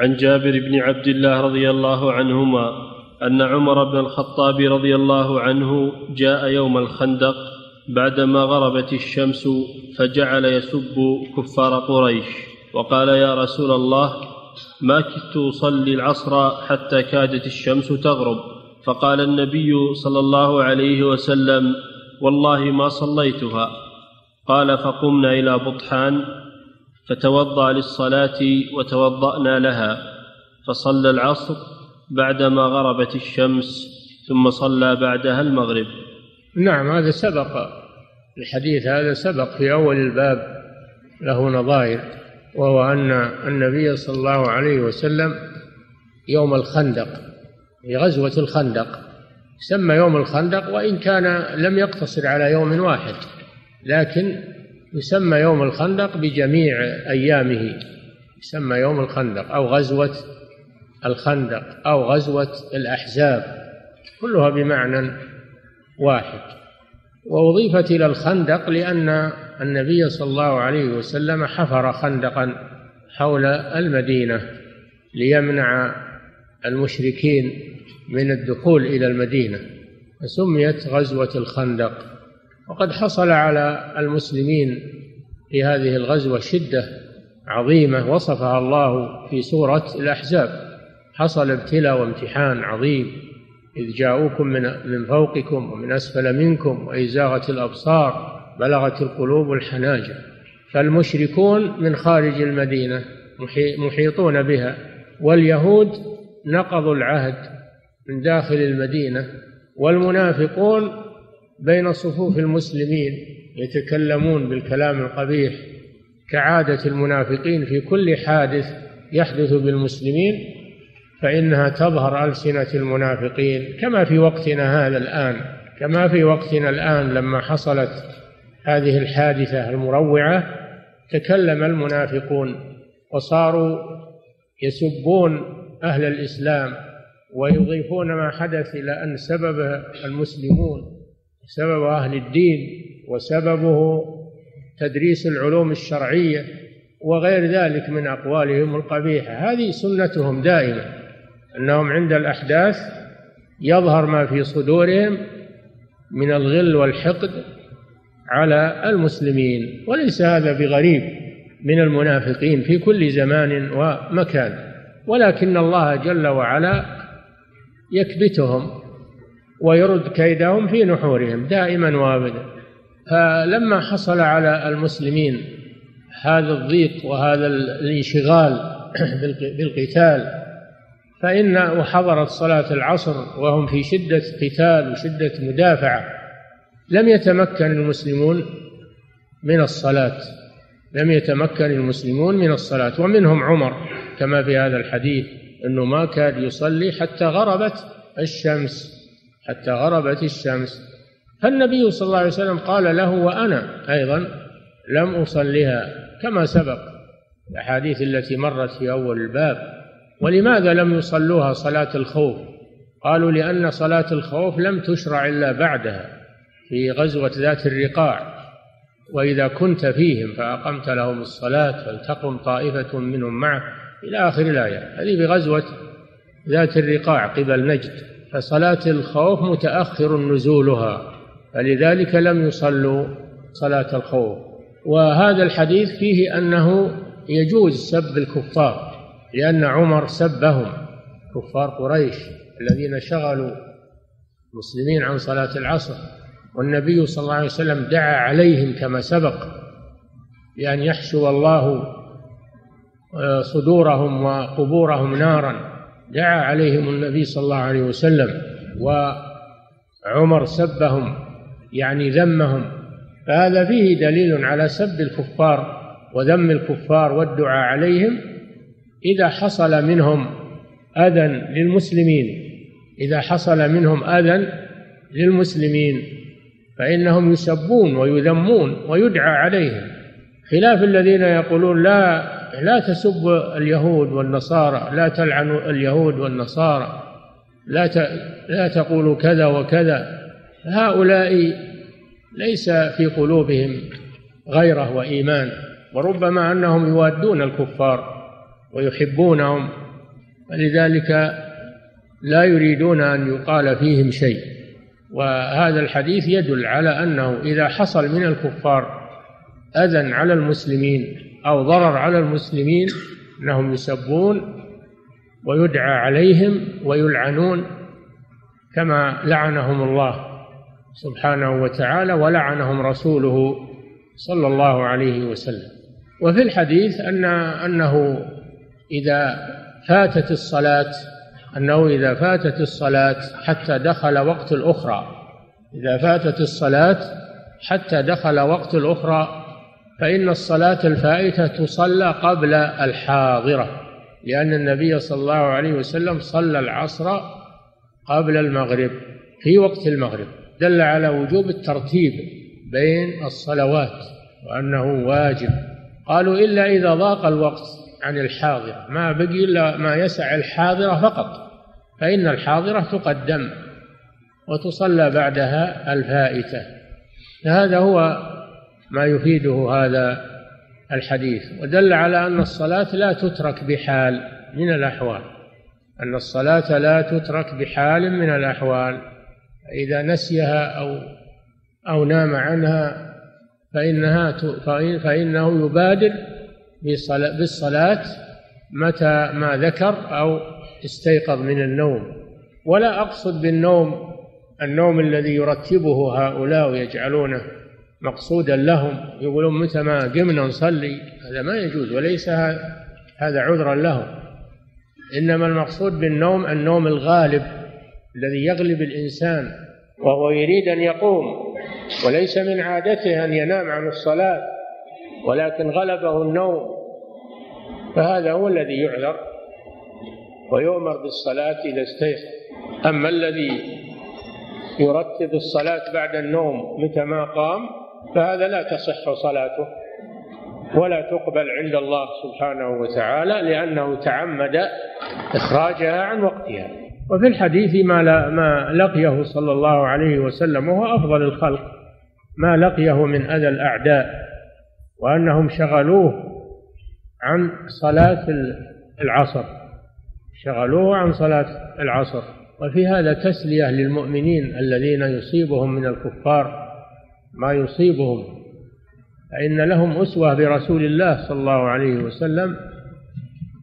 عن جابر بن عبد الله رضي الله عنهما أن عمر بن الخطاب رضي الله عنه جاء يوم الخندق بعدما غربت الشمس فجعل يسب كفار قريش وقال يا رسول الله ما كدت أصلي العصر حتى كادت الشمس تغرب فقال النبي صلى الله عليه وسلم والله ما صليتها قال فقمنا إلى بطحان فتوضأ للصلاة وتوضأنا لها فصلى العصر بعدما غربت الشمس ثم صلى بعدها المغرب. نعم هذا سبق. الحديث هذا سبق في أول الباب له نظائر وهو أن النبي صلى الله عليه وسلم يوم الخندق في غزوة الخندق سمى يوم الخندق وإن كان لم يقتصر على يوم واحد لكن يسمى يوم الخندق بجميع أيامه. يسمى يوم الخندق أو غزوة الخندق أو غزوة الأحزاب كلها بمعنى واحد. وأضيفت إلى الخندق لأن النبي صلى الله عليه وسلم حفر خندقا حول المدينة ليمنع المشركين من الدخول إلى المدينة فسميت غزوة الخندق. وقد حصل على المسلمين في هذه الغزوة شدة عظيمة وصفها الله في سورة الأحزاب. حصل ابتلاء وامتحان عظيم إذ جاءوكم من من فوقكم ومن أسفل منكم وإذ زاغت الأبصار بلغت القلوب الحناجر. فالمشركون من خارج المدينة محيطون بها واليهود نقضوا العهد من داخل المدينة والمنافقون بين صفوف المسلمين يتكلمون بالكلام القبيح كعادة المنافقين في كل حادث يحدث بالمسلمين فإنها تظهر ألسنة المنافقين كما في وقتنا هذا الآن كما في وقتنا الآن لما حصلت هذه الحادثة المروعة تكلم المنافقون وصاروا يسبون أهل الإسلام ويضيفون ما حدث إلى أن سبب المسلمون سبب أهل الدين وسببه تدريس العلوم الشرعية وغير ذلك من أقوالهم القبيحة. هذه سنتهم دائما أنهم عند الأحداث يظهر ما في صدورهم من الغل والحقد على المسلمين وليس هذا بغريب من المنافقين في كل زمان ومكان ولكن الله جل وعلا يكبتهم ويرد كيدهم في نحورهم دائما وابدا. فلما حصل على المسلمين هذا الضيق وهذا الانشغال بالقتال فإن وحضرت صلاة العصر وهم في شدة قتال وشدة مدافعة لم يتمكن المسلمون من الصلاة. لم يتمكن المسلمون من الصلاة. ومنهم عمر كما في هذا الحديث أنه ما كاد يصلي حتى غربت الشمس. حتى غربت الشمس. فالنبي صلى الله عليه وسلم قال له وأنا أيضا لم أصلها كما سبق. الأحاديث التي مرت في أول الباب. ولماذا لم يصلوها صلاة الخوف؟ قالوا لأن صلاة الخوف لم تشرع إلا بعدها في غزوة ذات الرقاع. وإذا كنت فيهم فأقمت لهم الصلاة فلتقم طائفة منهم معك إلى آخر الآية. هذه في غزوة ذات الرقاع قبل نجد. فصلاة الخوف متأخر نزولها فلذلك لم يصلوا صلاة الخوف. وهذا الحديث فيه أنه يجوز سب الكفار لأن عمر سبهم كفار قريش الذين شغلوا المسلمين عن صلاة العصر. والنبي صلى الله عليه وسلم دعا عليهم كما سبق بأن يحشو الله صدورهم وقبورهم نارا. دعا عليهم النبي صلى الله عليه وسلم وعمر سبهم يعني ذمهم. فهذا فيه دليل على سب الكفار وذم الكفار والدعاء عليهم إذا حصل منهم أذى للمسلمين. إذا حصل منهم أذى للمسلمين فإنهم يسبون ويذمون ويدعى عليهم. خلاف الذين يقولون لا لا تسبوا اليهود والنصارى لا تلعنوا اليهود والنصارى لا لا تقولوا كذا وكذا. هؤلاء ليس في قلوبهم غيرة وإيمان وربما أنهم يوادون الكفار ويحبونهم ولذلك لا يريدون أن يقال فيهم شيء. وهذا الحديث يدل على أنه إذا حصل من الكفار أذى على المسلمين أو ضرر على المسلمين أنهم يسبون ويدعى عليهم ويلعنون كما لعنهم الله سبحانه وتعالى ولعنهم رسوله صلى الله عليه وسلم. وفي الحديث أن أنه إذا فاتت الصلاة أنه إذا فاتت الصلاة حتى دخل وقت الأخرى إذا فاتت الصلاة حتى دخل وقت الأخرى فإن الصلاة الفائتة تصلى قبل الحاضرة لأن النبي صلى الله عليه وسلم صلى العصر قبل المغرب في وقت المغرب دل على وجوب الترتيب بين الصلوات وأنه واجب. قالوا إلا إذا ضاق الوقت عن الحاضرة ما بقي إلا ما يسع الحاضرة فقط فإن الحاضرة تقدم وتصلى بعدها الفائتة. هذا هو ما يفيده هذا الحديث. ودل على أن الصلاة لا تترك بحال من الأحوال. أن الصلاة لا تترك بحال من الأحوال. إذا نسيها أو أو نام عنها فإنها فإنه يبادر بالصلاة متى ما ذكر أو استيقظ من النوم. ولا أقصد بالنوم النوم الذي يرتبه هؤلاء ويجعلونه مقصودا لهم يقولون متى ما قمنا نصلي؟ هذا ما يجوز وليس هذا عذرا لهم. إنما المقصود بالنوم النوم الغالب الذي يغلب الإنسان وهو يريد أن يقوم وليس من عادته أن ينام عن الصلاة ولكن غلبه النوم. فهذا هو الذي يعذر ويؤمر بالصلاة إذا استيقظ. أما الذي يرتب الصلاة بعد النوم متى ما قام فهذا لا تصح صلاته ولا تقبل عند الله سبحانه وتعالى لأنه تعمد إخراجها عن وقتها. وفي الحديث ما ما لقيه صلى الله عليه وسلم وهو أفضل الخلق ما لقيه من أذى الأعداء وأنهم شغلوه عن صلاة العصر شغلوه عن صلاة العصر. وفي هذا تسلية للمؤمنين الذين يصيبهم من الكفار ما يصيبهم فإن لهم أسوة برسول الله صلى الله عليه وسلم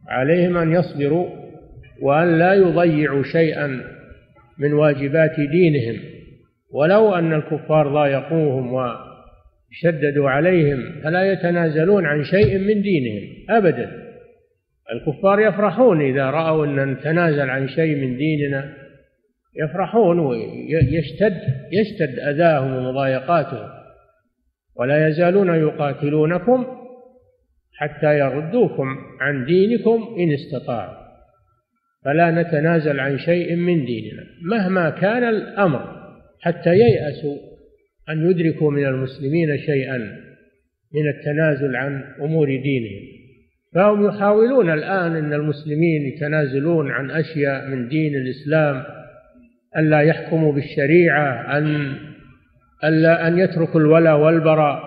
عليهم أن يصبروا وأن لا يضيعوا شيئا من واجبات دينهم. ولو أن الكفار ضايقوهم وشددوا عليهم فلا يتنازلون عن شيء من دينهم أبدا. الكفار يفرحون إذا رأوا أن نتنازل عن شيء من ديننا. يفرحون ويشتد يشتد أذاهم ومضايقاتهم ولا يزالون يقاتلونكم حتى يردوكم عن دينكم إن استطاعوا. فلا نتنازل عن شيء من ديننا مهما كان الأمر حتى ييأسوا أن يدركوا من المسلمين شيئا من التنازل عن أمور دينهم. فهم يحاولون الآن أن المسلمين يتنازلون عن أشياء من دين الإسلام ألا يحكموا بالشريعة أن ألا أن يتركوا الولاء والبراء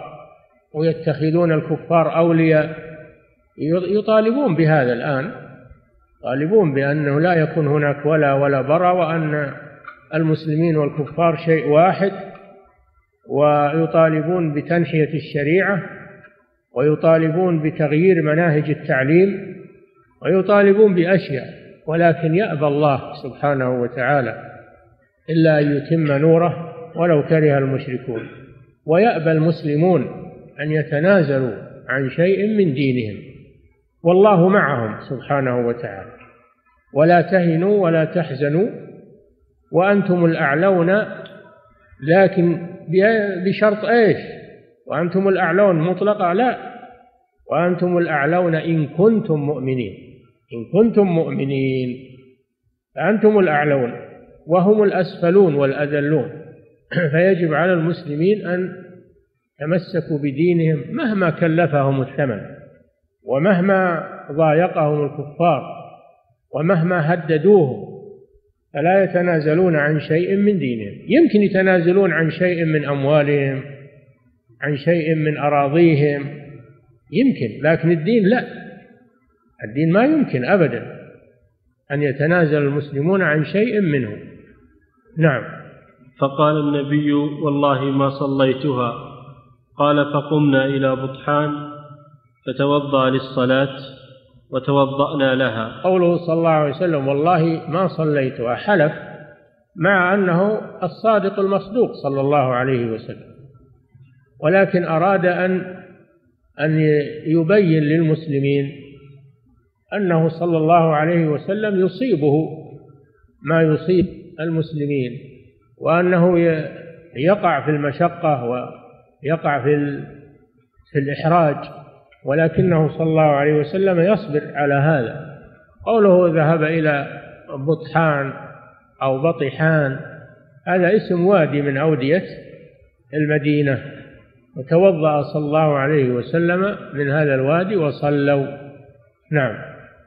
ويتخذون الكفار أولياء. يطالبون بهذا الآن يطالبون بأنه لا يكون هناك ولا ولا براء وأن المسلمين والكفار شيء واحد. ويطالبون بتنحية الشريعة ويطالبون بتغيير مناهج التعليم ويطالبون بأشياء ولكن يأبى الله سبحانه وتعالى إلا أن يتم نوره ولو كره المشركون. ويأبى المسلمون أن يتنازلوا عن شيء من دينهم. والله معهم سبحانه وتعالى. ولا تهنوا ولا تحزنوا وأنتم الأعلون لكن بشرط إيش؟ وأنتم الأعلون مطلقة؟ لا. وأنتم الأعلون إن كنتم مؤمنين. إن كنتم مؤمنين فأنتم الأعلون. وهم الأسفلون والأذلون. فيجب على المسلمين أن تمسكوا بدينهم مهما كلفهم الثمن ومهما ضايقهم الكفار ومهما هددوهم. فلا يتنازلون عن شيء من دينهم. يمكن يتنازلون عن شيء من أموالهم عن شيء من أراضيهم. يمكن لكن الدين لا. الدين ما يمكن أبدا أن يتنازل المسلمون عن شيء منه. نعم. فقال النبي والله ما صليتها. قال فقمنا إلى بطحان فتوضأ للصلاة وتوضأنا لها. قوله صلى الله عليه وسلم والله ما صليتها حلف مع أنه الصادق المصدوق صلى الله عليه وسلم. ولكن أراد أن أن يبين للمسلمين أنه صلى الله عليه وسلم يصيبه ما يصيب المسلمين وأنه يقع في المشقة ويقع في في الإحراج ولكنه صلى الله عليه وسلم يصبر على هذا. قوله ذهب إلى بطحان أو بطحان هذا اسم وادي من أودية المدينة وتوضأ صلى الله عليه وسلم من هذا الوادي وصلوا. نعم.